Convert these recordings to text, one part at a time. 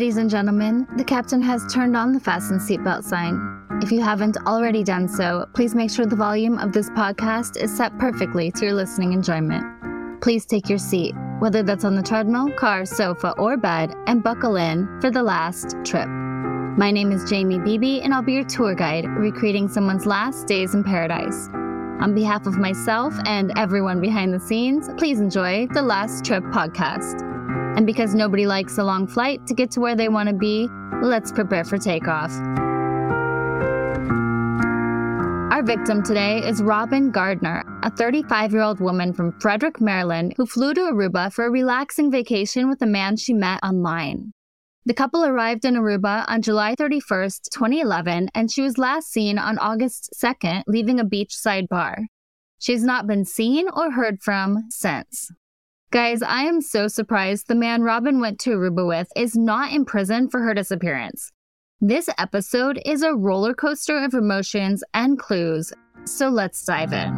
Ladies and gentlemen, the captain has turned on the fasten seatbelt sign. If you haven't already done so, please make sure the volume of this podcast is set perfectly to your listening enjoyment. Please take your seat, whether that's on the treadmill, car, sofa, or bed, and buckle in for the last trip. My name is Jamie Beebe, and I'll be your tour guide, recreating someone's last days in paradise. On behalf of myself and everyone behind the scenes, please enjoy the Last Trip podcast. And because nobody likes a long flight to get to where they want to be, let's prepare for takeoff. Our victim today is Robyn Gardner, a 35 year old woman from Frederick, Maryland, who flew to Aruba for a relaxing vacation with a man she met online. The couple arrived in Aruba on July 31st, 2011, and she was last seen on August 2nd, leaving a beachside bar. She's not been seen or heard from since. Guys, I am so surprised the man Robyn went to Aruba with is not in prison for her disappearance. This episode is a roller coaster of emotions and clues, so let's dive in.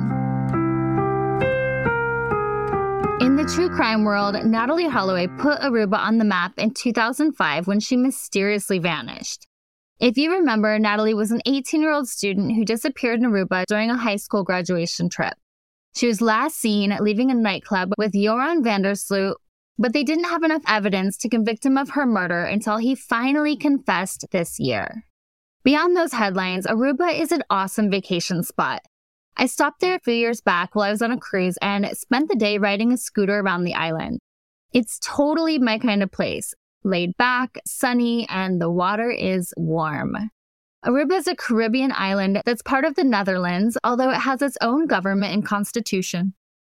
In the true crime world, Natalee Holloway put Aruba on the map in 2005 when she mysteriously vanished. If you remember, Natalee was an 18 year old student who disappeared in Aruba during a high school graduation trip. She was last seen leaving a nightclub with Joran van der but they didn't have enough evidence to convict him of her murder until he finally confessed this year. Beyond those headlines, Aruba is an awesome vacation spot. I stopped there a few years back while I was on a cruise and spent the day riding a scooter around the island. It's totally my kind of place laid back, sunny, and the water is warm. Aruba is a Caribbean island that's part of the Netherlands, although it has its own government and constitution.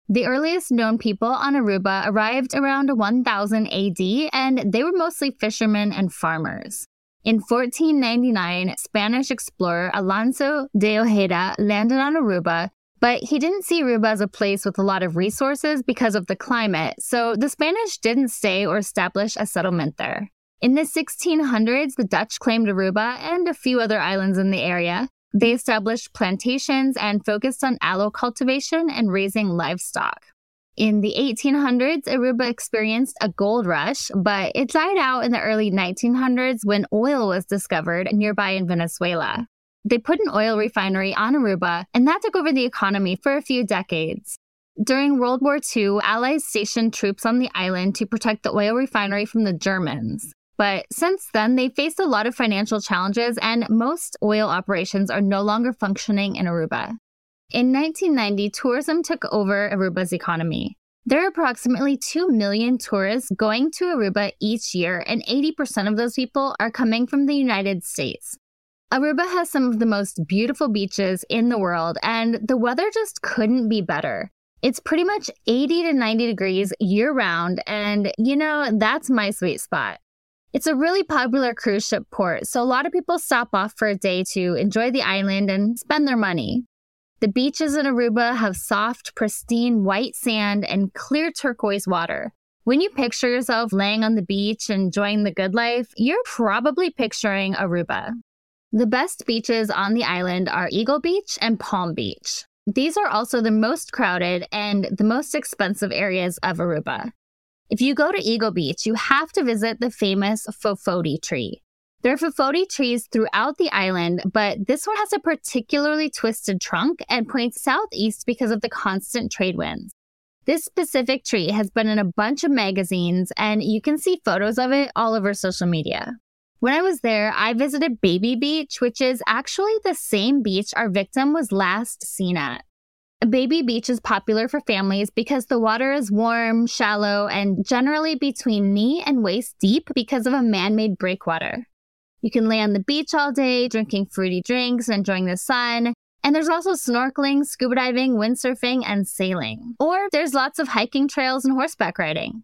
The earliest known people on Aruba arrived around 1000 AD, and they were mostly fishermen and farmers. In 1499, Spanish explorer Alonso de Ojeda landed on Aruba, but he didn't see Aruba as a place with a lot of resources because of the climate, so the Spanish didn't stay or establish a settlement there. In the 1600s, the Dutch claimed Aruba and a few other islands in the area. They established plantations and focused on aloe cultivation and raising livestock. In the 1800s, Aruba experienced a gold rush, but it died out in the early 1900s when oil was discovered nearby in Venezuela. They put an oil refinery on Aruba, and that took over the economy for a few decades. During World War II, Allies stationed troops on the island to protect the oil refinery from the Germans. But since then, they faced a lot of financial challenges, and most oil operations are no longer functioning in Aruba. In 1990, tourism took over Aruba's economy. There are approximately 2 million tourists going to Aruba each year, and 80% of those people are coming from the United States. Aruba has some of the most beautiful beaches in the world, and the weather just couldn't be better. It's pretty much 80 to 90 degrees year round, and you know, that's my sweet spot. It's a really popular cruise ship port, so a lot of people stop off for a day to enjoy the island and spend their money. The beaches in Aruba have soft, pristine white sand and clear turquoise water. When you picture yourself laying on the beach enjoying the good life, you're probably picturing Aruba. The best beaches on the island are Eagle Beach and Palm Beach. These are also the most crowded and the most expensive areas of Aruba. If you go to Eagle Beach, you have to visit the famous Fofoti tree. There are Fofoti trees throughout the island, but this one has a particularly twisted trunk and points southeast because of the constant trade winds. This specific tree has been in a bunch of magazines, and you can see photos of it all over social media. When I was there, I visited Baby Beach, which is actually the same beach our victim was last seen at. Baby Beach is popular for families because the water is warm, shallow, and generally between knee and waist deep because of a man made breakwater. You can lay on the beach all day, drinking fruity drinks, enjoying the sun. And there's also snorkeling, scuba diving, windsurfing, and sailing. Or there's lots of hiking trails and horseback riding.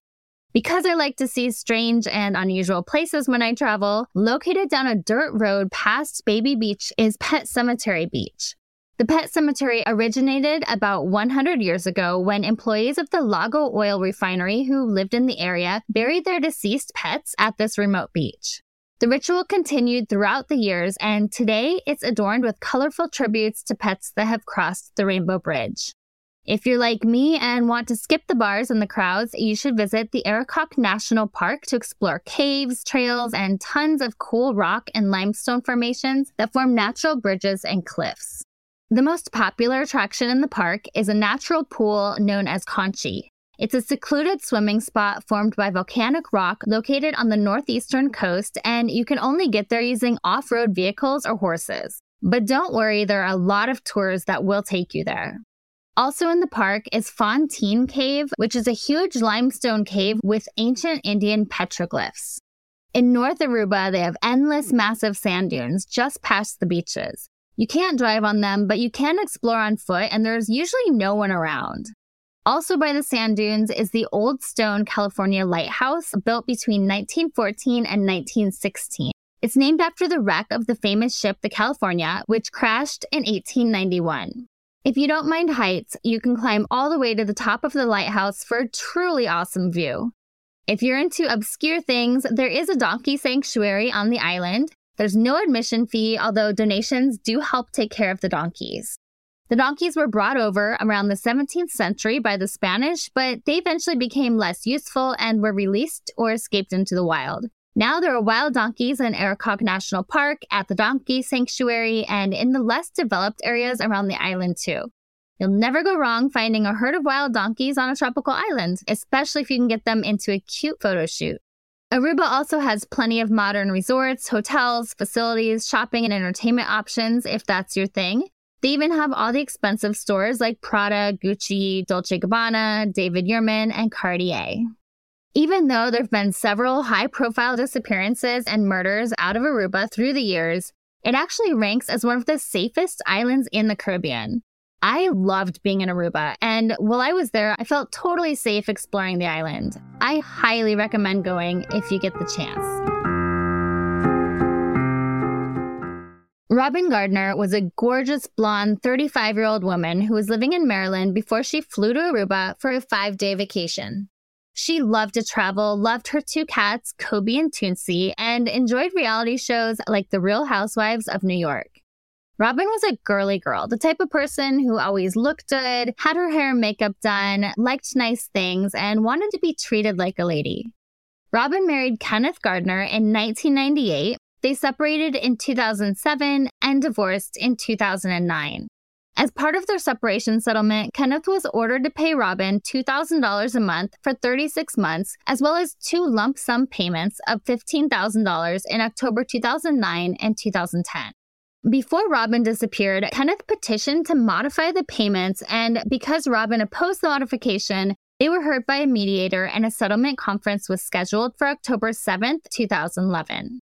Because I like to see strange and unusual places when I travel, located down a dirt road past Baby Beach is Pet Cemetery Beach. The pet cemetery originated about 100 years ago when employees of the Lago oil refinery who lived in the area buried their deceased pets at this remote beach. The ritual continued throughout the years, and today it's adorned with colorful tributes to pets that have crossed the Rainbow Bridge. If you're like me and want to skip the bars and the crowds, you should visit the Arikok National Park to explore caves, trails, and tons of cool rock and limestone formations that form natural bridges and cliffs. The most popular attraction in the park is a natural pool known as Conchi. It's a secluded swimming spot formed by volcanic rock located on the northeastern coast, and you can only get there using off road vehicles or horses. But don't worry, there are a lot of tours that will take you there. Also in the park is Fontein Cave, which is a huge limestone cave with ancient Indian petroglyphs. In North Aruba, they have endless massive sand dunes just past the beaches. You can't drive on them, but you can explore on foot, and there's usually no one around. Also by the sand dunes is the Old Stone California Lighthouse, built between 1914 and 1916. It's named after the wreck of the famous ship the California, which crashed in 1891. If you don't mind heights, you can climb all the way to the top of the lighthouse for a truly awesome view. If you're into obscure things, there is a donkey sanctuary on the island. There's no admission fee, although donations do help take care of the donkeys. The donkeys were brought over around the 17th century by the Spanish, but they eventually became less useful and were released or escaped into the wild. Now there are wild donkeys in Arikok National Park, at the Donkey Sanctuary, and in the less developed areas around the island, too. You'll never go wrong finding a herd of wild donkeys on a tropical island, especially if you can get them into a cute photo shoot. Aruba also has plenty of modern resorts, hotels, facilities, shopping, and entertainment options if that's your thing. They even have all the expensive stores like Prada, Gucci, Dolce Gabbana, David Yurman, and Cartier. Even though there have been several high profile disappearances and murders out of Aruba through the years, it actually ranks as one of the safest islands in the Caribbean. I loved being in Aruba, and while I was there, I felt totally safe exploring the island. I highly recommend going if you get the chance. Robyn Gardner was a gorgeous blonde 35 year old woman who was living in Maryland before she flew to Aruba for a five day vacation. She loved to travel, loved her two cats, Kobe and Toonsy, and enjoyed reality shows like The Real Housewives of New York. Robyn was a girly girl, the type of person who always looked good, had her hair and makeup done, liked nice things, and wanted to be treated like a lady. Robyn married Kenneth Gardner in 1998. They separated in 2007 and divorced in 2009. As part of their separation settlement, Kenneth was ordered to pay Robyn $2,000 a month for 36 months, as well as two lump sum payments of $15,000 in October 2009 and 2010. Before Robyn disappeared, Kenneth petitioned to modify the payments, and because Robyn opposed the modification, they were heard by a mediator and a settlement conference was scheduled for October 7, 2011.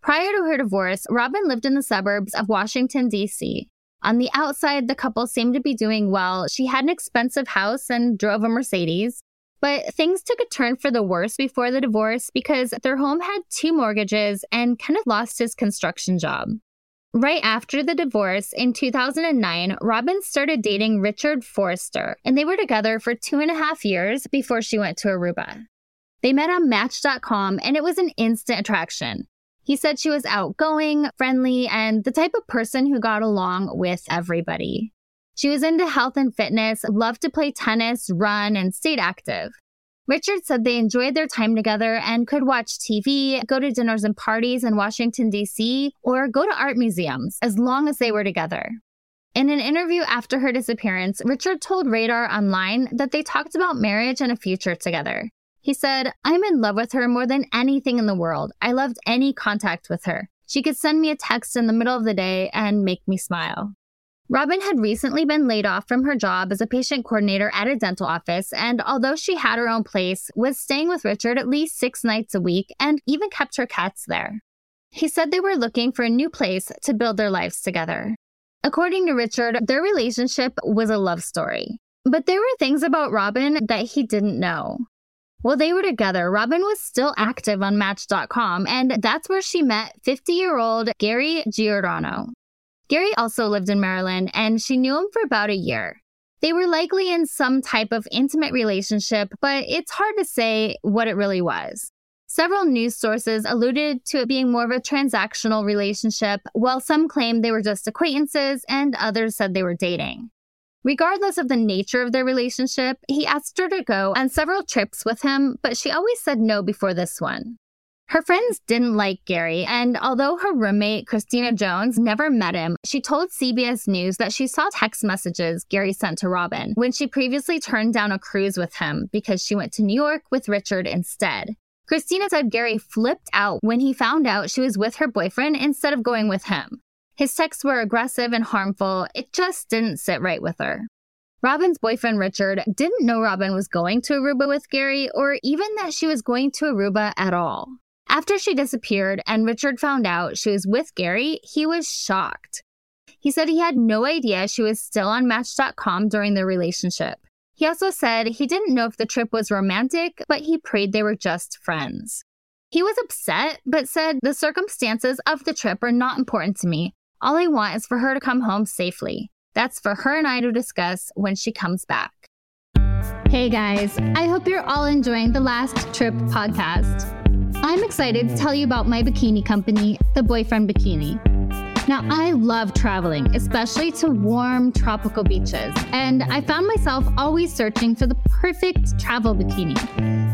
Prior to her divorce, Robyn lived in the suburbs of Washington, D.C. On the outside, the couple seemed to be doing well. She had an expensive house and drove a Mercedes. But things took a turn for the worse before the divorce because their home had two mortgages and Kenneth lost his construction job. Right after the divorce in 2009, Robyn started dating Richard Forrester, and they were together for two and a half years before she went to Aruba. They met on Match.com, and it was an instant attraction. He said she was outgoing, friendly, and the type of person who got along with everybody. She was into health and fitness, loved to play tennis, run, and stayed active. Richard said they enjoyed their time together and could watch TV, go to dinners and parties in Washington, D.C., or go to art museums as long as they were together. In an interview after her disappearance, Richard told Radar Online that they talked about marriage and a future together. He said, I'm in love with her more than anything in the world. I loved any contact with her. She could send me a text in the middle of the day and make me smile. Robyn had recently been laid off from her job as a patient coordinator at a dental office, and although she had her own place, was staying with Richard at least six nights a week and even kept her cats there. He said they were looking for a new place to build their lives together. According to Richard, their relationship was a love story. But there were things about Robyn that he didn't know. While they were together, Robyn was still active on Match.com, and that's where she met 50 year old Gary Giordano. Gary also lived in Maryland, and she knew him for about a year. They were likely in some type of intimate relationship, but it's hard to say what it really was. Several news sources alluded to it being more of a transactional relationship, while some claimed they were just acquaintances and others said they were dating. Regardless of the nature of their relationship, he asked her to go on several trips with him, but she always said no before this one. Her friends didn't like Gary, and although her roommate, Christina Jones, never met him, she told CBS News that she saw text messages Gary sent to Robyn when she previously turned down a cruise with him because she went to New York with Richard instead. Christina said Gary flipped out when he found out she was with her boyfriend instead of going with him. His texts were aggressive and harmful. It just didn't sit right with her. Robyn's boyfriend, Richard, didn't know Robyn was going to Aruba with Gary or even that she was going to Aruba at all. After she disappeared and Richard found out she was with Gary, he was shocked. He said he had no idea she was still on Match.com during their relationship. He also said he didn't know if the trip was romantic, but he prayed they were just friends. He was upset, but said the circumstances of the trip are not important to me. All I want is for her to come home safely. That's for her and I to discuss when she comes back. Hey guys, I hope you're all enjoying the Last Trip podcast. I'm excited to tell you about my bikini company, The Boyfriend Bikini. Now, I love traveling, especially to warm tropical beaches, and I found myself always searching for the perfect travel bikini.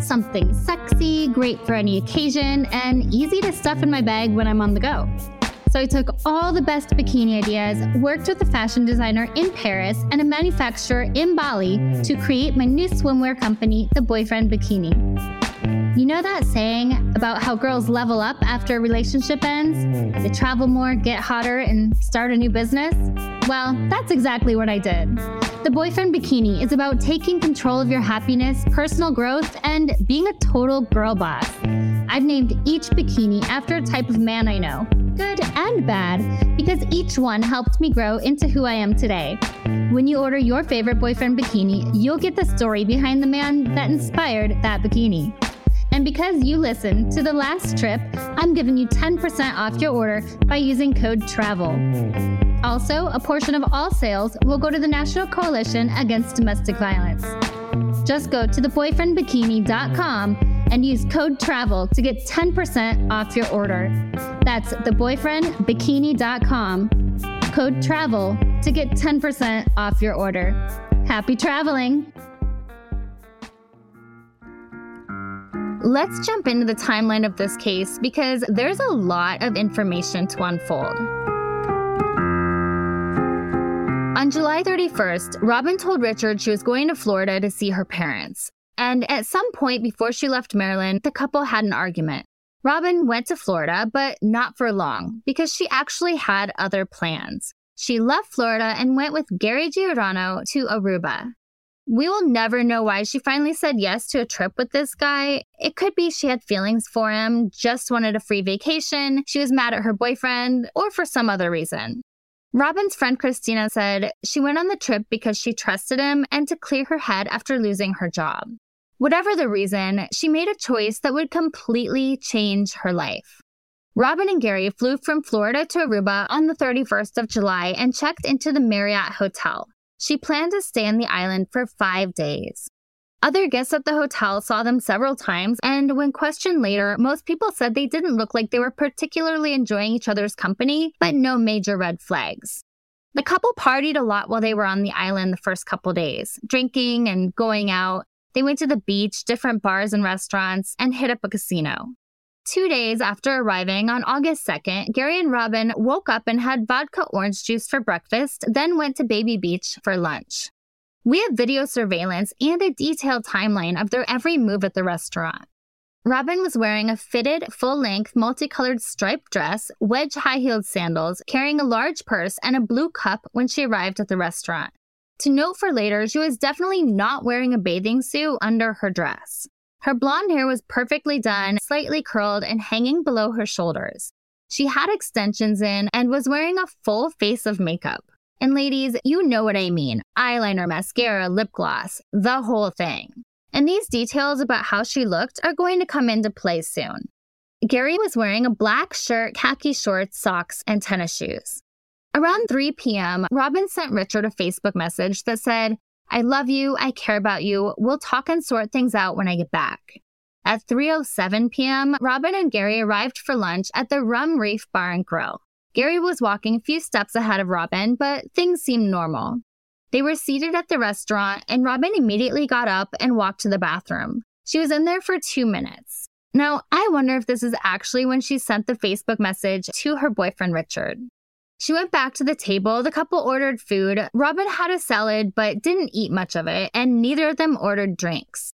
Something sexy, great for any occasion, and easy to stuff in my bag when I'm on the go. So I took all the best bikini ideas, worked with a fashion designer in Paris and a manufacturer in Bali to create my new swimwear company, The Boyfriend Bikini. You know that saying about how girls level up after a relationship ends? Mm. They travel more, get hotter, and start a new business? Well, that's exactly what I did. The Boyfriend Bikini is about taking control of your happiness, personal growth, and being a total girl boss. I've named each bikini after a type of man I know, good and bad, because each one helped me grow into who I am today. When you order your favorite boyfriend bikini, you'll get the story behind the man that inspired that bikini. And because you listened to the last trip, I'm giving you 10% off your order by using code TRAVEL. Also, a portion of all sales will go to the National Coalition Against Domestic Violence. Just go to theboyfriendbikini.com and use code TRAVEL to get 10% off your order. That's theboyfriendbikini.com, code TRAVEL to get 10% off your order. Happy traveling! Let's jump into the timeline of this case because there's a lot of information to unfold. On July 31st, Robyn told Richard she was going to Florida to see her parents. And at some point before she left Maryland, the couple had an argument. Robyn went to Florida, but not for long because she actually had other plans. She left Florida and went with Gary Giordano to Aruba. We will never know why she finally said yes to a trip with this guy. It could be she had feelings for him, just wanted a free vacation, she was mad at her boyfriend, or for some other reason. Robyn's friend Christina said she went on the trip because she trusted him and to clear her head after losing her job. Whatever the reason, she made a choice that would completely change her life. Robyn and Gary flew from Florida to Aruba on the 31st of July and checked into the Marriott Hotel. She planned to stay on the island for five days. Other guests at the hotel saw them several times, and when questioned later, most people said they didn't look like they were particularly enjoying each other's company, but no major red flags. The couple partied a lot while they were on the island the first couple days, drinking and going out. They went to the beach, different bars and restaurants, and hit up a casino. Two days after arriving on August 2nd, Gary and Robyn woke up and had vodka orange juice for breakfast, then went to Baby Beach for lunch. We have video surveillance and a detailed timeline of their every move at the restaurant. Robyn was wearing a fitted, full length, multicolored striped dress, wedge high heeled sandals, carrying a large purse, and a blue cup when she arrived at the restaurant. To note for later, she was definitely not wearing a bathing suit under her dress. Her blonde hair was perfectly done, slightly curled, and hanging below her shoulders. She had extensions in and was wearing a full face of makeup. And ladies, you know what I mean eyeliner, mascara, lip gloss, the whole thing. And these details about how she looked are going to come into play soon. Gary was wearing a black shirt, khaki shorts, socks, and tennis shoes. Around 3 p.m., Robyn sent Richard a Facebook message that said, I love you. I care about you. We'll talk and sort things out when I get back. At 3:07 p.m., Robyn and Gary arrived for lunch at the Rum Reef Bar and Grill. Gary was walking a few steps ahead of Robyn, but things seemed normal. They were seated at the restaurant, and Robyn immediately got up and walked to the bathroom. She was in there for two minutes. Now, I wonder if this is actually when she sent the Facebook message to her boyfriend, Richard. She went back to the table. The couple ordered food. Robyn had a salad, but didn't eat much of it, and neither of them ordered drinks.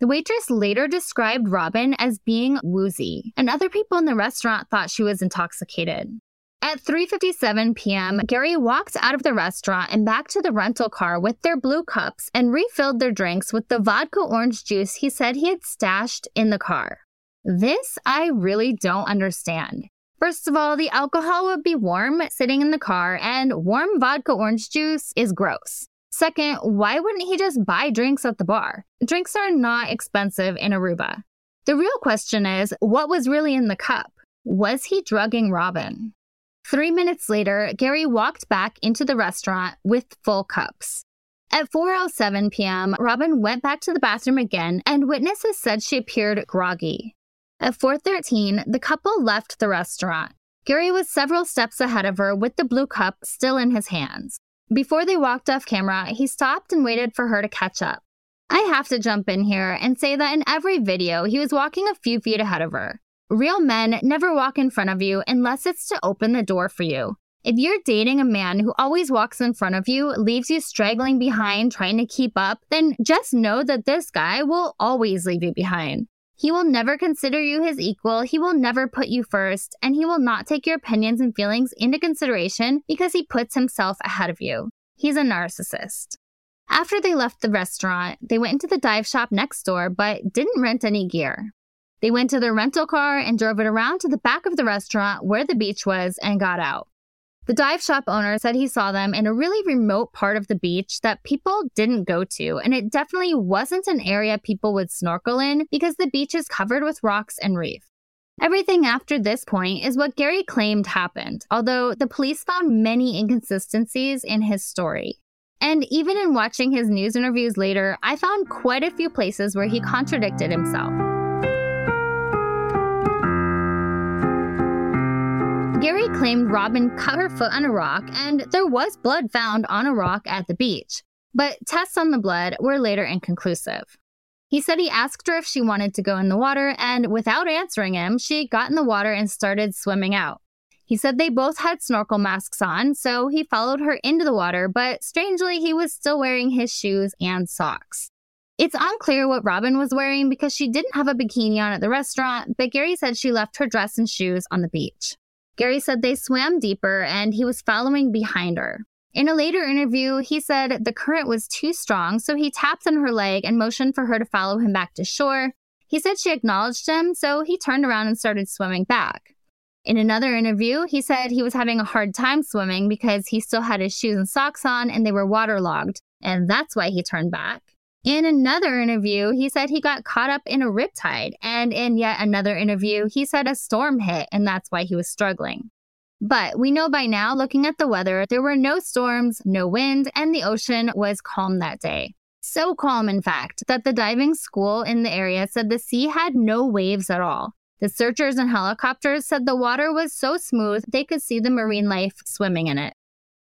The waitress later described Robyn as being woozy, and other people in the restaurant thought she was intoxicated. At 3:57 p.m., Gary walked out of the restaurant and back to the rental car with their blue cups and refilled their drinks with the vodka orange juice he said he had stashed in the car. This I really don't understand. First of all, the alcohol would be warm sitting in the car, and warm vodka orange juice is gross. Second, why wouldn't he just buy drinks at the bar? Drinks are not expensive in Aruba. The real question is what was really in the cup? Was he drugging Robyn? Three minutes later, Gary walked back into the restaurant with full cups. At 4:07 p.m., Robyn went back to the bathroom again, and witnesses said she appeared groggy. At 4:13, the couple left the restaurant. Gary was several steps ahead of her with the blue cup still in his hands. Before they walked off camera, he stopped and waited for her to catch up. I have to jump in here and say that in every video, he was walking a few feet ahead of her. Real men never walk in front of you unless it's to open the door for you. If you're dating a man who always walks in front of you, leaves you straggling behind trying to keep up, then just know that this guy will always leave you behind. He will never consider you his equal, he will never put you first, and he will not take your opinions and feelings into consideration because he puts himself ahead of you. He's a narcissist. After they left the restaurant, they went into the dive shop next door but didn't rent any gear. They went to their rental car and drove it around to the back of the restaurant where the beach was and got out. The dive shop owner said he saw them in a really remote part of the beach that people didn't go to, and it definitely wasn't an area people would snorkel in because the beach is covered with rocks and reef. Everything after this point is what Gary claimed happened, although the police found many inconsistencies in his story. And even in watching his news interviews later, I found quite a few places where he contradicted himself. Gary claimed Robyn cut her foot on a rock, and there was blood found on a rock at the beach. But tests on the blood were later inconclusive. He said he asked her if she wanted to go in the water, and without answering him, she got in the water and started swimming out. He said they both had snorkel masks on, so he followed her into the water, but strangely, he was still wearing his shoes and socks. It's unclear what Robyn was wearing because she didn't have a bikini on at the restaurant, but Gary said she left her dress and shoes on the beach. Gary said they swam deeper and he was following behind her. In a later interview, he said the current was too strong, so he tapped on her leg and motioned for her to follow him back to shore. He said she acknowledged him, so he turned around and started swimming back. In another interview, he said he was having a hard time swimming because he still had his shoes and socks on and they were waterlogged, and that's why he turned back. In another interview, he said he got caught up in a riptide. And in yet another interview, he said a storm hit and that's why he was struggling. But we know by now, looking at the weather, there were no storms, no wind, and the ocean was calm that day. So calm, in fact, that the diving school in the area said the sea had no waves at all. The searchers and helicopters said the water was so smooth they could see the marine life swimming in it.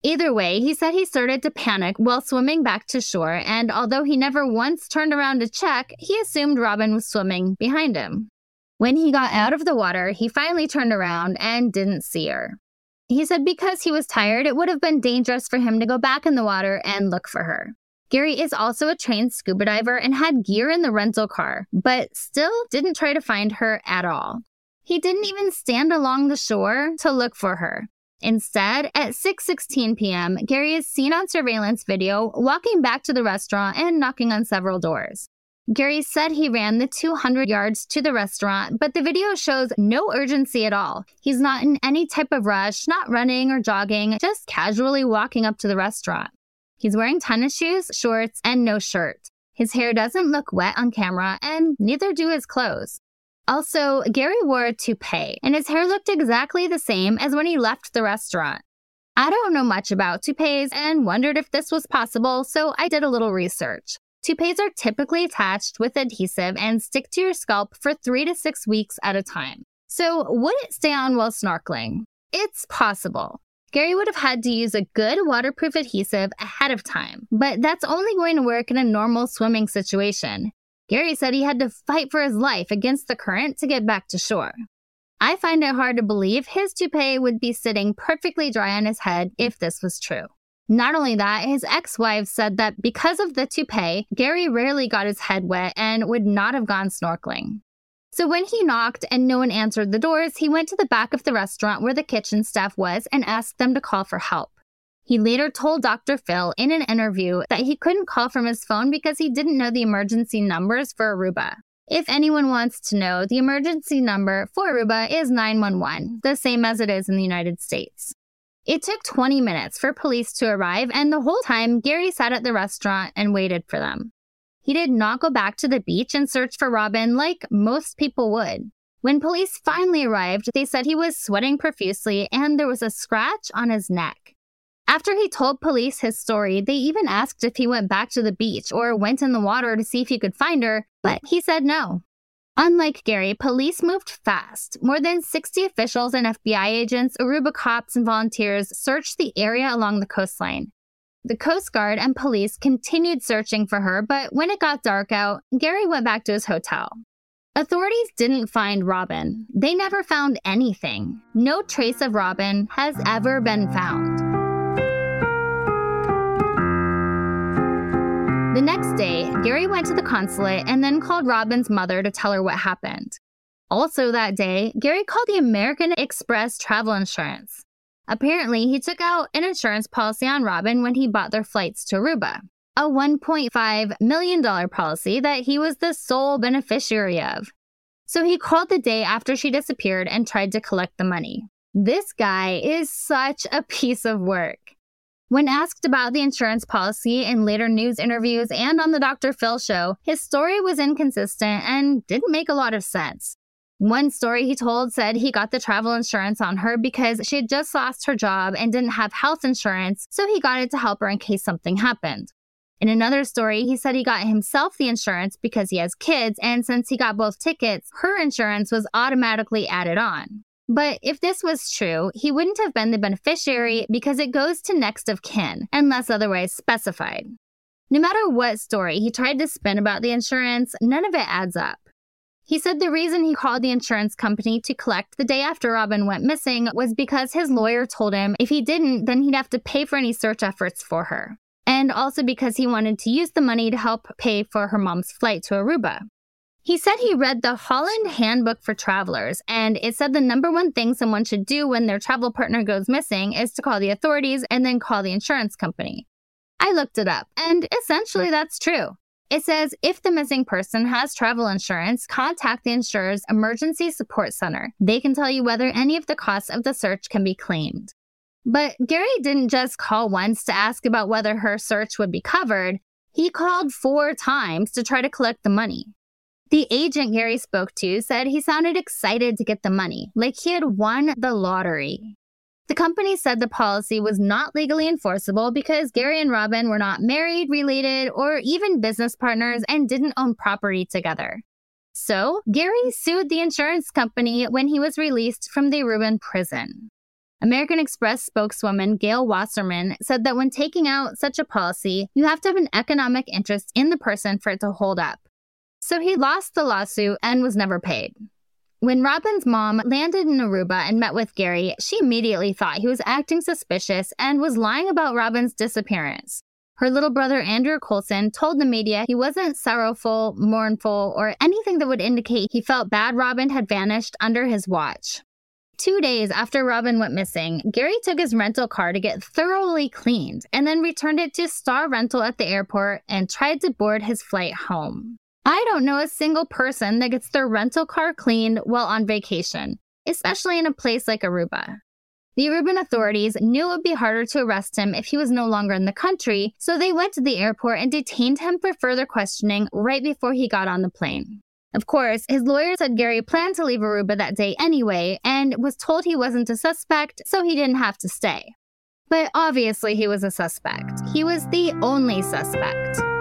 Either way, he said he started to panic while swimming back to shore, and although he never once turned around to check, he assumed Robyn was swimming behind him. When he got out of the water, he finally turned around and didn't see her. He said because he was tired, it would have been dangerous for him to go back in the water and look for her. Gary is also a trained scuba diver and had gear in the rental car, but still didn't try to find her at all. He didn't even stand along the shore to look for her. Instead, at 6:16 p.m., Gary is seen on surveillance video walking back to the restaurant and knocking on several doors. Gary said he ran the 200 yards to the restaurant, but the video shows no urgency at all. He's not in any type of rush, not running or jogging, just casually walking up to the restaurant. He's wearing tennis shoes, shorts, and no shirt. His hair doesn't look wet on camera, and neither do his clothes. Also, Gary wore a toupee, and his hair looked exactly the same as when he left the restaurant. I don't know much about toupees and wondered if this was possible, so I did a little research. Toupees are typically attached with adhesive and stick to your scalp for three to six weeks at a time. So, would it stay on while snorkeling? It's possible. Gary would have had to use a good waterproof adhesive ahead of time, but that's only going to work in a normal swimming situation. Gary said he had to fight for his life against the current to get back to shore. I find it hard to believe his toupee would be sitting perfectly dry on his head if this was true. Not only that, his ex wife said that because of the toupee, Gary rarely got his head wet and would not have gone snorkeling. So when he knocked and no one answered the doors, he went to the back of the restaurant where the kitchen staff was and asked them to call for help. He later told Dr. Phil in an interview that he couldn't call from his phone because he didn't know the emergency numbers for Aruba. If anyone wants to know, the emergency number for Aruba is 911, the same as it is in the United States. It took 20 minutes for police to arrive, and the whole time, Gary sat at the restaurant and waited for them. He did not go back to the beach and search for Robyn like most people would. When police finally arrived, they said he was sweating profusely and there was a scratch on his neck. After he told police his story, they even asked if he went back to the beach or went in the water to see if he could find her, but he said no. Unlike Gary, police moved fast. More than 60 officials and FBI agents, Aruba cops, and volunteers searched the area along the coastline. The Coast Guard and police continued searching for her, but when it got dark out, Gary went back to his hotel. Authorities didn't find Robyn. They never found anything. No trace of Robyn has ever been found. The next day, Gary went to the consulate and then called Robyn's mother to tell her what happened. Also that day, Gary called the American Express travel insurance. Apparently, he took out an insurance policy on Robyn when he bought their flights to Aruba, a $1.5 million policy that he was the sole beneficiary of. So he called the day after she disappeared and tried to collect the money. This guy is such a piece of work. When asked about the insurance policy in later news interviews and on the Dr. Phil show, his story was inconsistent and didn't make a lot of sense. One story he told said he got the travel insurance on her because she had just lost her job and didn't have health insurance, so he got it to help her in case something happened. In another story, he said he got himself the insurance because he has kids, and since he got both tickets, her insurance was automatically added on. But if this was true, he wouldn't have been the beneficiary because it goes to next of kin, unless otherwise specified. No matter what story he tried to spin about the insurance, none of it adds up. He said the reason he called the insurance company to collect the day after Robyn went missing was because his lawyer told him if he didn't, then he'd have to pay for any search efforts for her. And also because he wanted to use the money to help pay for her mom's flight to Aruba. He said he read the Holland Handbook for Travelers, and it said the number one thing someone should do when their travel partner goes missing is to call the authorities and then call the insurance company. I looked it up, and essentially that's true. It says if the missing person has travel insurance, contact the insurer's emergency support center. They can tell you whether any of the costs of the search can be claimed. But Gary didn't just call once to ask about whether her search would be covered. He called four times to try to collect the money. The agent Gary spoke to said he sounded excited to get the money, like he had won the lottery. The company said the policy was not legally enforceable because Gary and Robyn were not married, related, or even business partners and didn't own property together. So, Gary sued the insurance company when he was released from the Aruban prison. American Express spokeswoman Gail Wasserman said that when taking out such a policy, you have to have an economic interest in the person for it to hold up. So he lost the lawsuit and was never paid. When Robyn's mom landed in Aruba and met with Gary, she immediately thought he was acting suspicious and was lying about Robyn's disappearance. Her little brother Andrew Coulson told the media he wasn't sorrowful, mournful, or anything that would indicate he felt bad Robyn had vanished under his watch. Two days after Robyn went missing, Gary took his rental car to get thoroughly cleaned and then returned it to Star Rental at the airport and tried to board his flight home. I don't know a single person that gets their rental car cleaned while on vacation, especially in a place like Aruba. The Aruban authorities knew it would be harder to arrest him if he was no longer in the country, so they went to the airport and detained him for further questioning right before he got on the plane. Of course, his lawyer said Gary planned to leave Aruba that day anyway and was told he wasn't a suspect, so he didn't have to stay. But obviously, he was a suspect. He was the only suspect.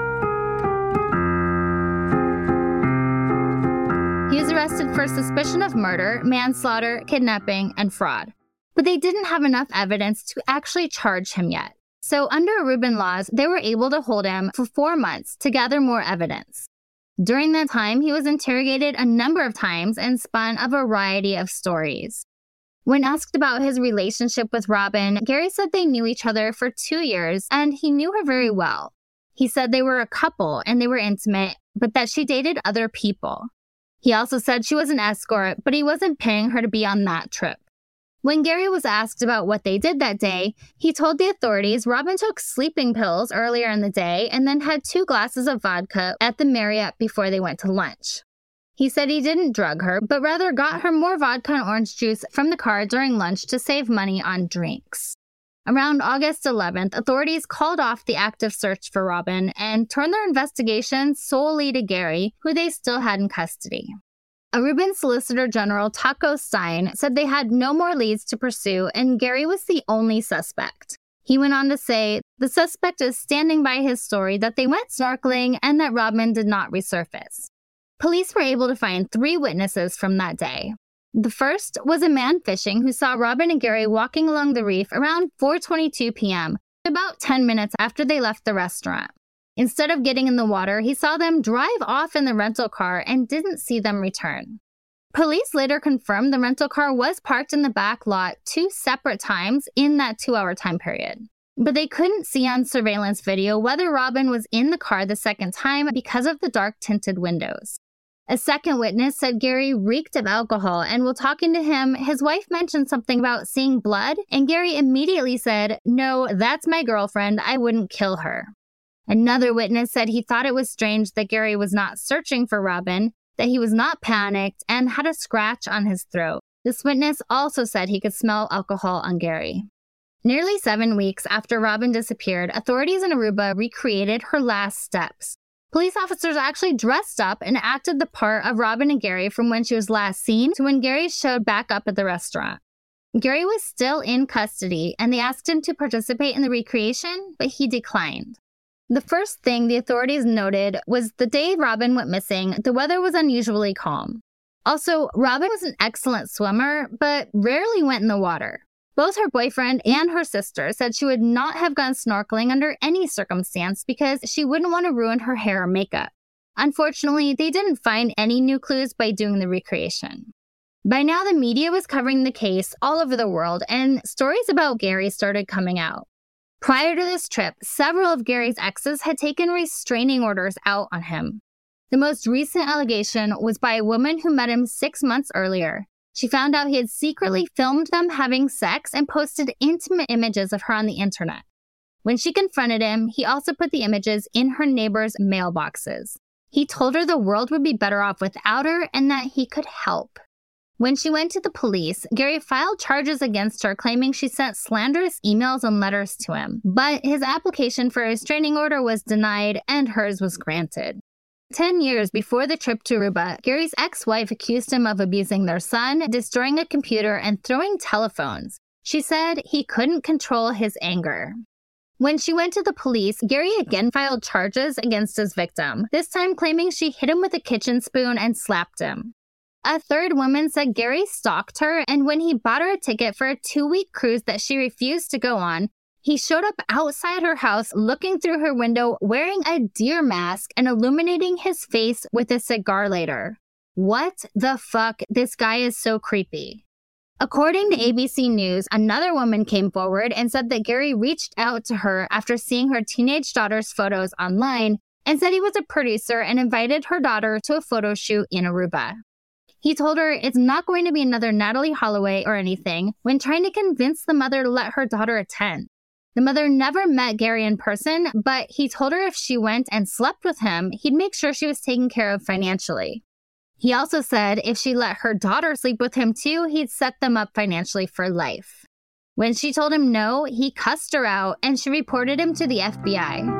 He was arrested for suspicion of murder, manslaughter, kidnapping, and fraud. but they didn't have enough evidence to actually charge him yet. So, under Aruban laws, they were able to hold him for four months to gather more evidence. During that time, he was interrogated a number of times and spun a variety of stories. When asked about his relationship with Robyn, Gary said they knew each other for two years and he knew her very well. He said they were a couple and they were intimate, but that she dated other people. He also said she was an escort, but he wasn't paying her to be on that trip. When Gary was asked about what they did that day, he told the authorities Robyn took sleeping pills earlier in the day and then had two glasses of vodka at the Marriott before they went to lunch. He said he didn't drug her, but rather got her more vodka and orange juice from the car during lunch to save money on drinks. Around August 11th, authorities called off the active search for Robyn and turned their investigation solely to Gary, who they still had in custody. Aruban Solicitor General Taco Stein said they had no more leads to pursue and Gary was the only suspect. He went on to say the suspect is standing by his story that they went snorkeling and that Robyn did not resurface. Police were able to find three witnesses from that day. The first was a man fishing who saw Robyn and Gary walking along the reef around 4:22 p.m., about 10 minutes after they left the restaurant. Instead of getting in the water, he saw them drive off in the rental car and didn't see them return. Police later confirmed the rental car was parked in the back lot two separate times in that 2-hour time period. But they couldn't see on surveillance video whether Robyn was in the car the second time because of the dark tinted windows. A second witness said Gary reeked of alcohol, and while talking to him, his wife mentioned something about seeing blood, and Gary immediately said, No, that's my girlfriend. I wouldn't kill her. Another witness said he thought it was strange that Gary was not searching for Robyn, that he was not panicked, and had a scratch on his throat. This witness also said he could smell alcohol on Gary. Nearly seven weeks after Robyn disappeared, authorities in Aruba recreated her last steps. Police officers actually dressed up and acted the part of Robyn and Gary from when she was last seen to when Gary showed back up at the restaurant. Gary was still in custody and they asked him to participate in the recreation, but he declined. The first thing the authorities noted was the day Robyn went missing, the weather was unusually calm. Also, Robyn was an excellent swimmer, but rarely went in the water. Both her boyfriend and her sister said she would not have gone snorkeling under any circumstance because she wouldn't want to ruin her hair or makeup. Unfortunately, they didn't find any new clues by doing the recreation. By now, the media was covering the case all over the world, and stories about Gary started coming out. Prior to this trip, several of Gary's exes had taken restraining orders out on him. The most recent allegation was by a woman who met him six months earlier she found out he had secretly filmed them having sex and posted intimate images of her on the internet. When she confronted him, he also put the images in her neighbors' mailboxes. He told her the world would be better off without her and that he could help. When she went to the police, Gary filed charges against her, claiming she sent slanderous emails and letters to him. But his application for a restraining order was denied and hers was granted. Ten years before the trip to Aruba, Gary's ex wife accused him of abusing their son, destroying a computer, and throwing telephones. She said he couldn't control his anger. When she went to the police, Gary again filed charges against his victim, this time claiming she hit him with a kitchen spoon and slapped him. A third woman said Gary stalked her, and when he bought her a ticket for a two week cruise that she refused to go on, he showed up outside her house looking through her window wearing a deer mask and illuminating his face with a cigar lighter. What the fuck? This guy is so creepy. According to ABC News, another woman came forward and said that Gary reached out to her after seeing her teenage daughter's photos online and said he was a producer and invited her daughter to a photo shoot in Aruba. He told her it's not going to be another Natalee Holloway or anything when trying to convince the mother to let her daughter attend. The mother never met Gary in person, but he told her if she went and slept with him, he'd make sure she was taken care of financially. He also said if she let her daughter sleep with him too, he'd set them up financially for life. When she told him no, he cussed her out and she reported him to the FBI.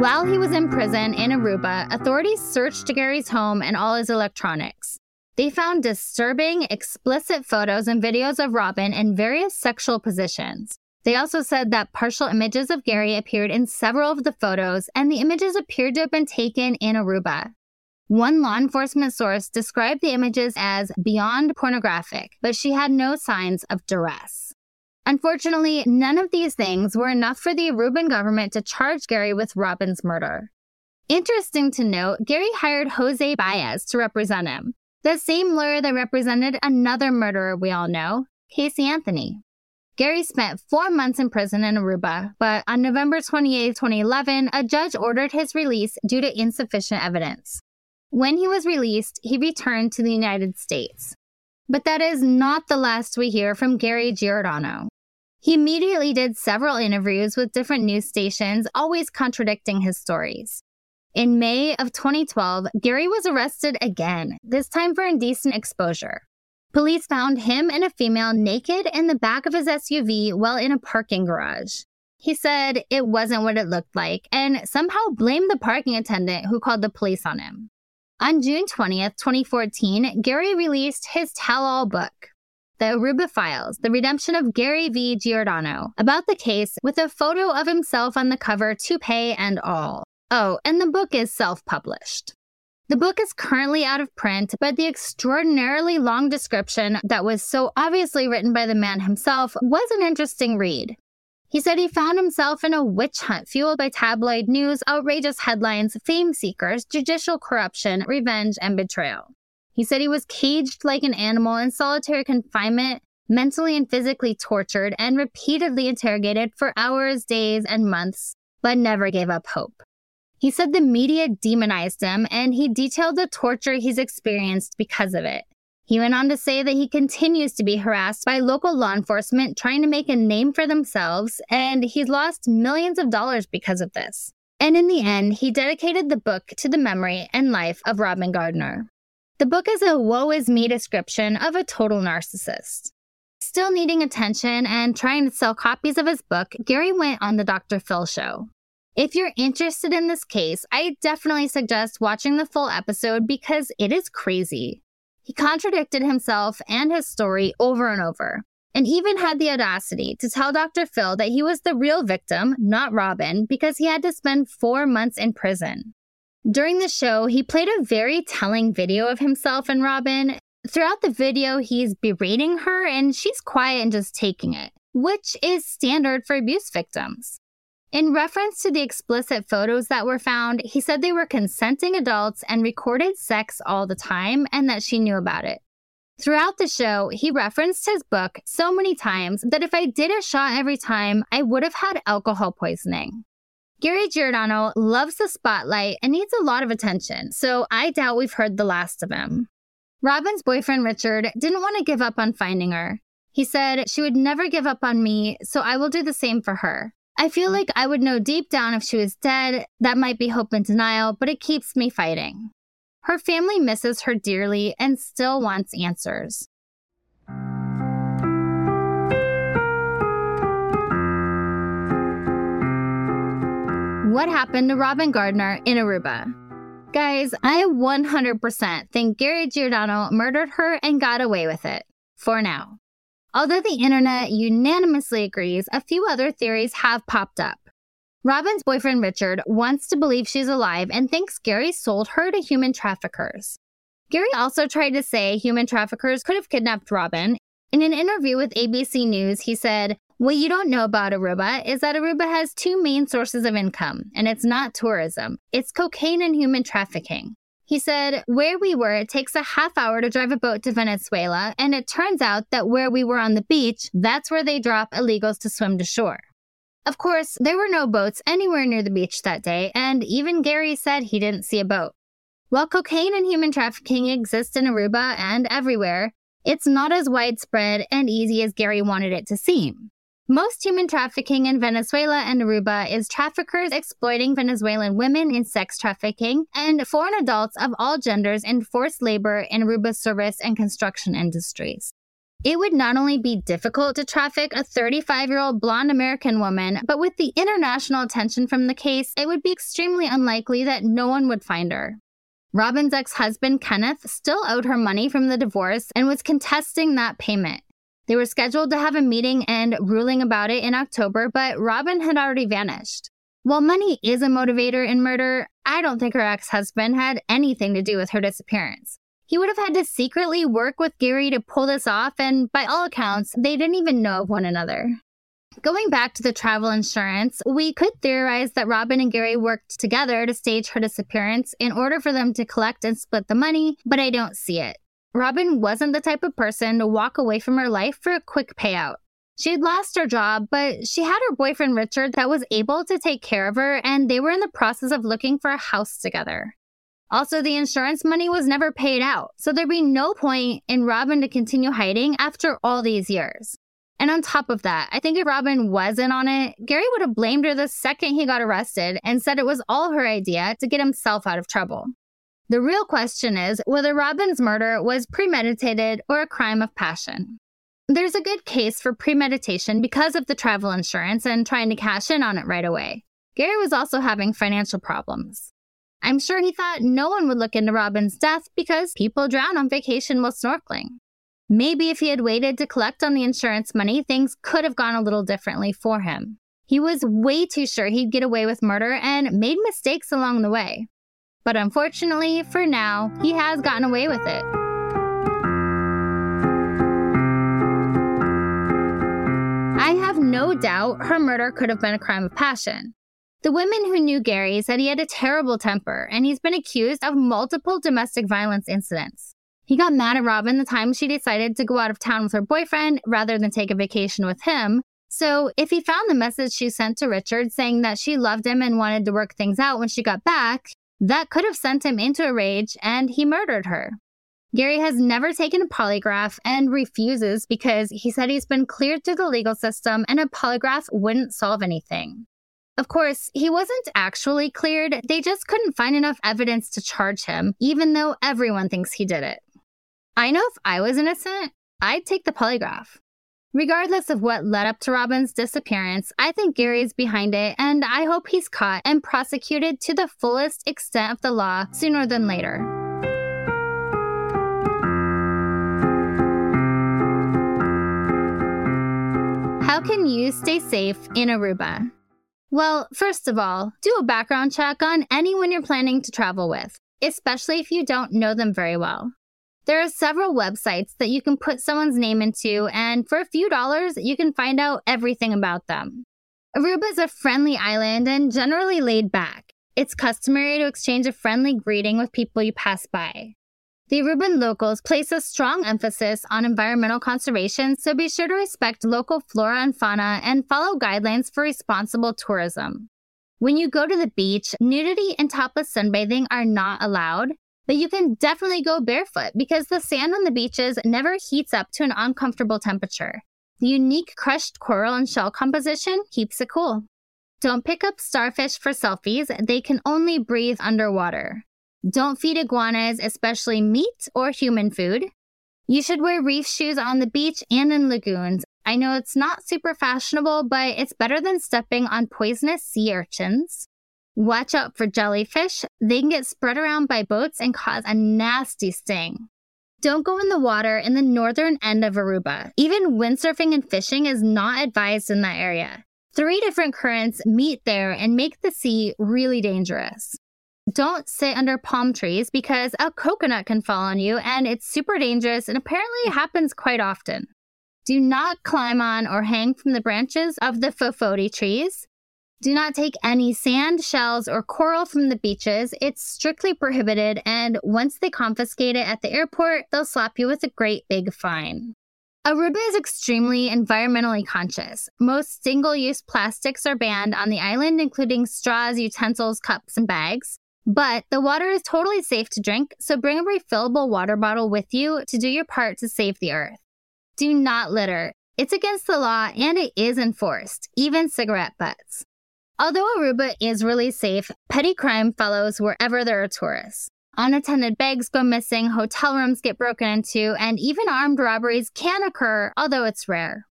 While he was in prison in Aruba, authorities searched Gary's home and all his electronics. They found disturbing, explicit photos and videos of Robyn in various sexual positions. They also said that partial images of Gary appeared in several of the photos, and the images appeared to have been taken in Aruba. One law enforcement source described the images as beyond pornographic, but she had no signs of duress. Unfortunately, none of these things were enough for the Aruban government to charge Gary with Robyn's murder. Interesting to note, Gary hired Jose Baez to represent him, the same lawyer that represented another murderer we all know, Casey Anthony. Gary spent four months in prison in Aruba, but on November 28, 2011, a judge ordered his release due to insufficient evidence. When he was released, he returned to the United States. But that is not the last we hear from Gary Giordano. He immediately did several interviews with different news stations, always contradicting his stories. In May of 2012, Gary was arrested again, this time for indecent exposure. Police found him and a female naked in the back of his SUV while in a parking garage. He said it wasn't what it looked like and somehow blamed the parking attendant who called the police on him. On June 20th, 2014, Gary released his tell all book, The Aruba Files The Redemption of Gary V. Giordano, about the case with a photo of himself on the cover, toupee and all. Oh, and the book is self published. The book is currently out of print, but the extraordinarily long description that was so obviously written by the man himself was an interesting read. He said he found himself in a witch hunt fueled by tabloid news, outrageous headlines, fame seekers, judicial corruption, revenge, and betrayal. He said he was caged like an animal in solitary confinement, mentally and physically tortured, and repeatedly interrogated for hours, days, and months, but never gave up hope. He said the media demonized him and he detailed the torture he's experienced because of it. He went on to say that he continues to be harassed by local law enforcement trying to make a name for themselves, and he's lost millions of dollars because of this. And in the end, he dedicated the book to the memory and life of Robyn Gardner. The book is a woe is me description of a total narcissist. Still needing attention and trying to sell copies of his book, Gary went on the Dr. Phil show. If you're interested in this case, I definitely suggest watching the full episode because it is crazy. He contradicted himself and his story over and over, and even had the audacity to tell Dr. Phil that he was the real victim, not Robyn, because he had to spend four months in prison. During the show, he played a very telling video of himself and Robyn. Throughout the video, he's berating her and she's quiet and just taking it, which is standard for abuse victims. In reference to the explicit photos that were found, he said they were consenting adults and recorded sex all the time and that she knew about it. Throughout the show, he referenced his book so many times that if I did a shot every time, I would have had alcohol poisoning. Gary Giordano loves the spotlight and needs a lot of attention, so I doubt we've heard the last of him. Robyn's boyfriend, Richard, didn't want to give up on finding her. He said, She would never give up on me, so I will do the same for her. I feel mm. like I would know deep down if she was dead. That might be hope and denial, but it keeps me fighting. Her family misses her dearly and still wants answers. What happened to Robyn Gardner in Aruba? Guys, I 100% think Gary Giordano murdered her and got away with it. For now. Although the internet unanimously agrees, a few other theories have popped up. Robyn's boyfriend Richard wants to believe she's alive and thinks Gary sold her to human traffickers. Gary also tried to say human traffickers could have kidnapped Robyn. In an interview with ABC News, he said, What you don't know about Aruba is that Aruba has two main sources of income, and it's not tourism, it's cocaine and human trafficking. He said, Where we were, it takes a half hour to drive a boat to Venezuela, and it turns out that where we were on the beach, that's where they drop illegals to swim to shore. Of course, there were no boats anywhere near the beach that day, and even Gary said he didn't see a boat. While cocaine and human trafficking exist in Aruba and everywhere, it's not as widespread and easy as Gary wanted it to seem. Most human trafficking in Venezuela and Aruba is traffickers exploiting Venezuelan women in sex trafficking and foreign adults of all genders in forced labor in Aruba's service and construction industries. It would not only be difficult to traffic a 35 year old blonde American woman, but with the international attention from the case, it would be extremely unlikely that no one would find her. Robyn's ex husband, Kenneth, still owed her money from the divorce and was contesting that payment. They were scheduled to have a meeting and ruling about it in October, but Robyn had already vanished. While money is a motivator in murder, I don't think her ex husband had anything to do with her disappearance. He would have had to secretly work with Gary to pull this off, and by all accounts, they didn't even know of one another. Going back to the travel insurance, we could theorize that Robyn and Gary worked together to stage her disappearance in order for them to collect and split the money, but I don't see it. Robyn wasn't the type of person to walk away from her life for a quick payout. She'd lost her job, but she had her boyfriend Richard that was able to take care of her, and they were in the process of looking for a house together. Also, the insurance money was never paid out, so there'd be no point in Robyn to continue hiding after all these years. And on top of that, I think if Robyn wasn't on it, Gary would have blamed her the second he got arrested and said it was all her idea to get himself out of trouble. The real question is whether Robyn's murder was premeditated or a crime of passion. There's a good case for premeditation because of the travel insurance and trying to cash in on it right away. Gary was also having financial problems. I'm sure he thought no one would look into Robyn's death because people drown on vacation while snorkeling. Maybe if he had waited to collect on the insurance money, things could have gone a little differently for him. He was way too sure he'd get away with murder and made mistakes along the way. But unfortunately, for now, he has gotten away with it. I have no doubt her murder could have been a crime of passion. The women who knew Gary said he had a terrible temper and he's been accused of multiple domestic violence incidents. He got mad at Robyn the time she decided to go out of town with her boyfriend rather than take a vacation with him. So, if he found the message she sent to Richard saying that she loved him and wanted to work things out when she got back, that could have sent him into a rage and he murdered her. Gary has never taken a polygraph and refuses because he said he's been cleared through the legal system and a polygraph wouldn't solve anything. Of course, he wasn't actually cleared, they just couldn't find enough evidence to charge him, even though everyone thinks he did it. I know if I was innocent, I'd take the polygraph. Regardless of what led up to Robyn's disappearance, I think Gary is behind it, and I hope he's caught and prosecuted to the fullest extent of the law sooner than later. How can you stay safe in Aruba? Well, first of all, do a background check on anyone you're planning to travel with, especially if you don't know them very well. There are several websites that you can put someone's name into, and for a few dollars, you can find out everything about them. Aruba is a friendly island and generally laid back. It's customary to exchange a friendly greeting with people you pass by. The Aruban locals place a strong emphasis on environmental conservation, so be sure to respect local flora and fauna and follow guidelines for responsible tourism. When you go to the beach, nudity and topless sunbathing are not allowed, but you can definitely go barefoot because the sand on the beaches never heats up to an uncomfortable temperature. The unique crushed coral and shell composition keeps it cool. Don't pick up starfish for selfies, they can only breathe underwater. Don't feed iguanas, especially meat or human food. You should wear reef shoes on the beach and in lagoons. I know it's not super fashionable, but it's better than stepping on poisonous sea urchins. Watch out for jellyfish. They can get spread around by boats and cause a nasty sting. Don't go in the water in the northern end of Aruba. Even windsurfing and fishing is not advised in that area. Three different currents meet there and make the sea really dangerous. Don't sit under palm trees because a coconut can fall on you and it's super dangerous and apparently happens quite often. Do not climb on or hang from the branches of the fofoti trees. Do not take any sand, shells, or coral from the beaches. It's strictly prohibited, and once they confiscate it at the airport, they'll slap you with a great big fine. Aruba is extremely environmentally conscious. Most single use plastics are banned on the island, including straws, utensils, cups, and bags. But the water is totally safe to drink, so bring a refillable water bottle with you to do your part to save the earth. Do not litter. It's against the law and it is enforced, even cigarette butts. Although Aruba is really safe, petty crime follows wherever there are tourists. Unattended bags go missing, hotel rooms get broken into, and even armed robberies can occur, although it's rare.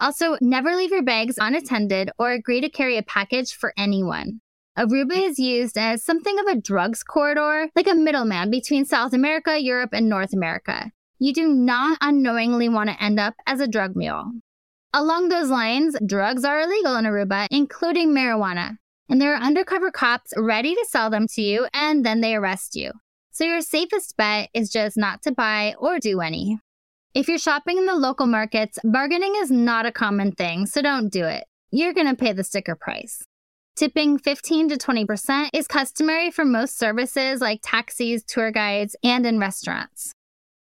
Also, never leave your bags unattended or agree to carry a package for anyone. Aruba is used as something of a drugs corridor, like a middleman between South America, Europe, and North America. You do not unknowingly want to end up as a drug mule. Along those lines, drugs are illegal in Aruba, including marijuana. and there are undercover cops ready to sell them to you, and then they arrest you. So your safest bet is just not to buy or do any. If you're shopping in the local markets, bargaining is not a common thing, so don't do it. You're going to pay the sticker price. Tipping 15 to 20% is customary for most services like taxis, tour guides, and in restaurants.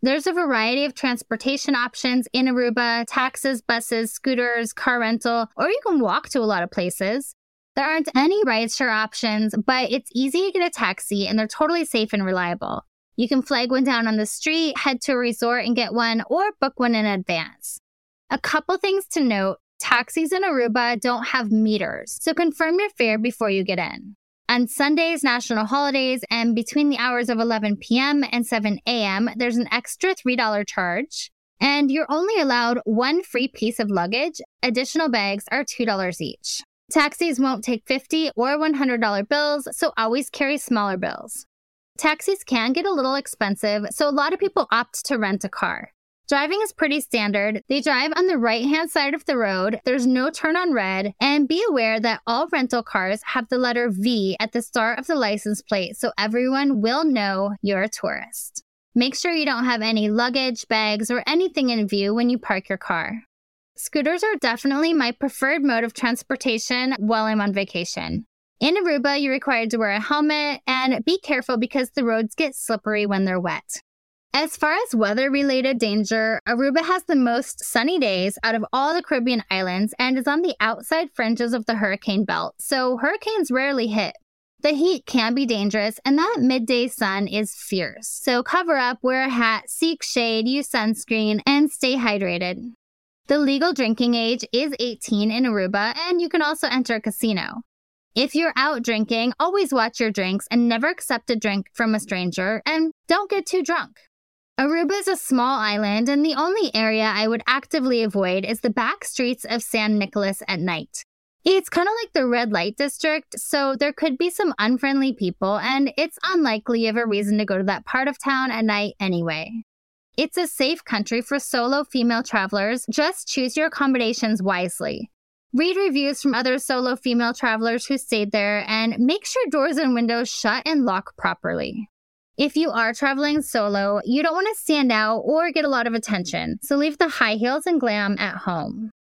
There's a variety of transportation options in Aruba taxis, buses, scooters, car rental, or you can walk to a lot of places. There aren't any rideshare options, but it's easy to get a taxi and they're totally safe and reliable. You can flag one down on the street, head to a resort and get one, or book one in advance. A couple things to note taxis in Aruba don't have meters, so confirm your fare before you get in. On Sundays, national holidays, and between the hours of 11 p.m. and 7 a.m., there's an extra $3 charge. And you're only allowed one free piece of luggage. Additional bags are $2 each. Taxis won't take 50 or $100 bills, so always carry smaller bills. Taxis can get a little expensive, so a lot of people opt to rent a car. Driving is pretty standard. They drive on the right hand side of the road. There's no turn on red. And be aware that all rental cars have the letter V at the start of the license plate so everyone will know you're a tourist. Make sure you don't have any luggage, bags, or anything in view when you park your car. Scooters are definitely my preferred mode of transportation while I'm on vacation. In Aruba, you're required to wear a helmet and be careful because the roads get slippery when they're wet. As far as weather related danger, Aruba has the most sunny days out of all the Caribbean islands and is on the outside fringes of the hurricane belt, so hurricanes rarely hit. The heat can be dangerous, and that midday sun is fierce. So cover up, wear a hat, seek shade, use sunscreen, and stay hydrated. The legal drinking age is 18 in Aruba, and you can also enter a casino. If you're out drinking, always watch your drinks and never accept a drink from a stranger, and don't get too drunk. Aruba is a small island, and the only area I would actively avoid is the back streets of San Nicolas at night. It's kind of like the red light district, so there could be some unfriendly people, and it's unlikely you have a reason to go to that part of town at night anyway. It's a safe country for solo female travelers, just choose your accommodations wisely. Read reviews from other solo female travelers who stayed there, and make sure doors and windows shut and lock properly. If you are traveling solo, you don't want to stand out or get a lot of attention, so leave the high heels and glam at home.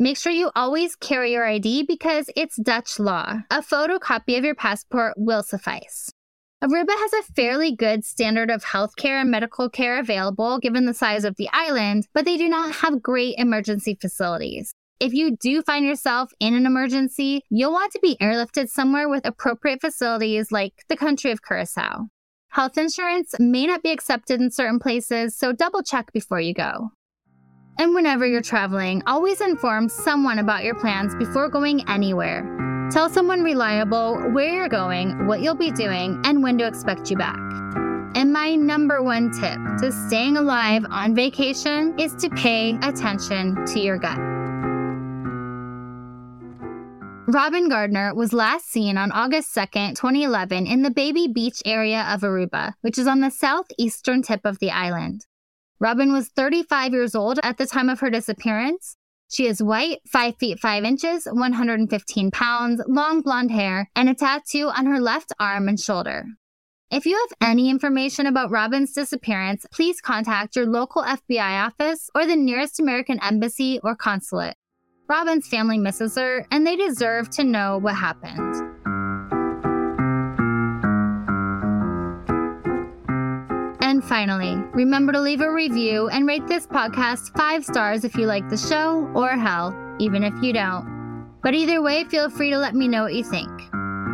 Make sure you always carry your ID because it's Dutch law. A photocopy of your passport will suffice. Aruba has a fairly good standard of healthcare and medical care available given the size of the island, but they do not have great emergency facilities. If you do find yourself in an emergency, you'll want to be airlifted somewhere with appropriate facilities like the country of Curacao. Health insurance may not be accepted in certain places, so double check before you go. And whenever you're traveling, always inform someone about your plans before going anywhere. Tell someone reliable where you're going, what you'll be doing, and when to expect you back. And my number one tip to staying alive on vacation is to pay attention to your gut. Robyn Gardner was last seen on August 2, 2011, in the Baby Beach area of Aruba, which is on the southeastern tip of the island. Robyn was 35 years old at the time of her disappearance. She is white, 5 feet 5 inches, 115 pounds, long blonde hair, and a tattoo on her left arm and shoulder. If you have any information about Robyn's disappearance, please contact your local FBI office or the nearest American embassy or consulate. Robyn's family misses her, and they deserve to know what happened. And finally, remember to leave a review and rate this podcast five stars if you like the show, or hell, even if you don't. But either way, feel free to let me know what you think.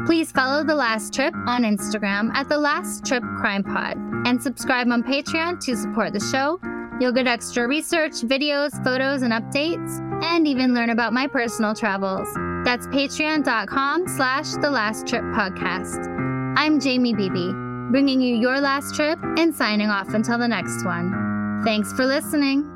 Please follow The Last Trip on Instagram at The Last Trip Crime Pod and subscribe on Patreon to support the show You'll get extra research, videos, photos, and updates, and even learn about my personal travels. That's patreon.com slash the last trip podcast. I'm Jamie Beebe, bringing you your last trip and signing off until the next one. Thanks for listening.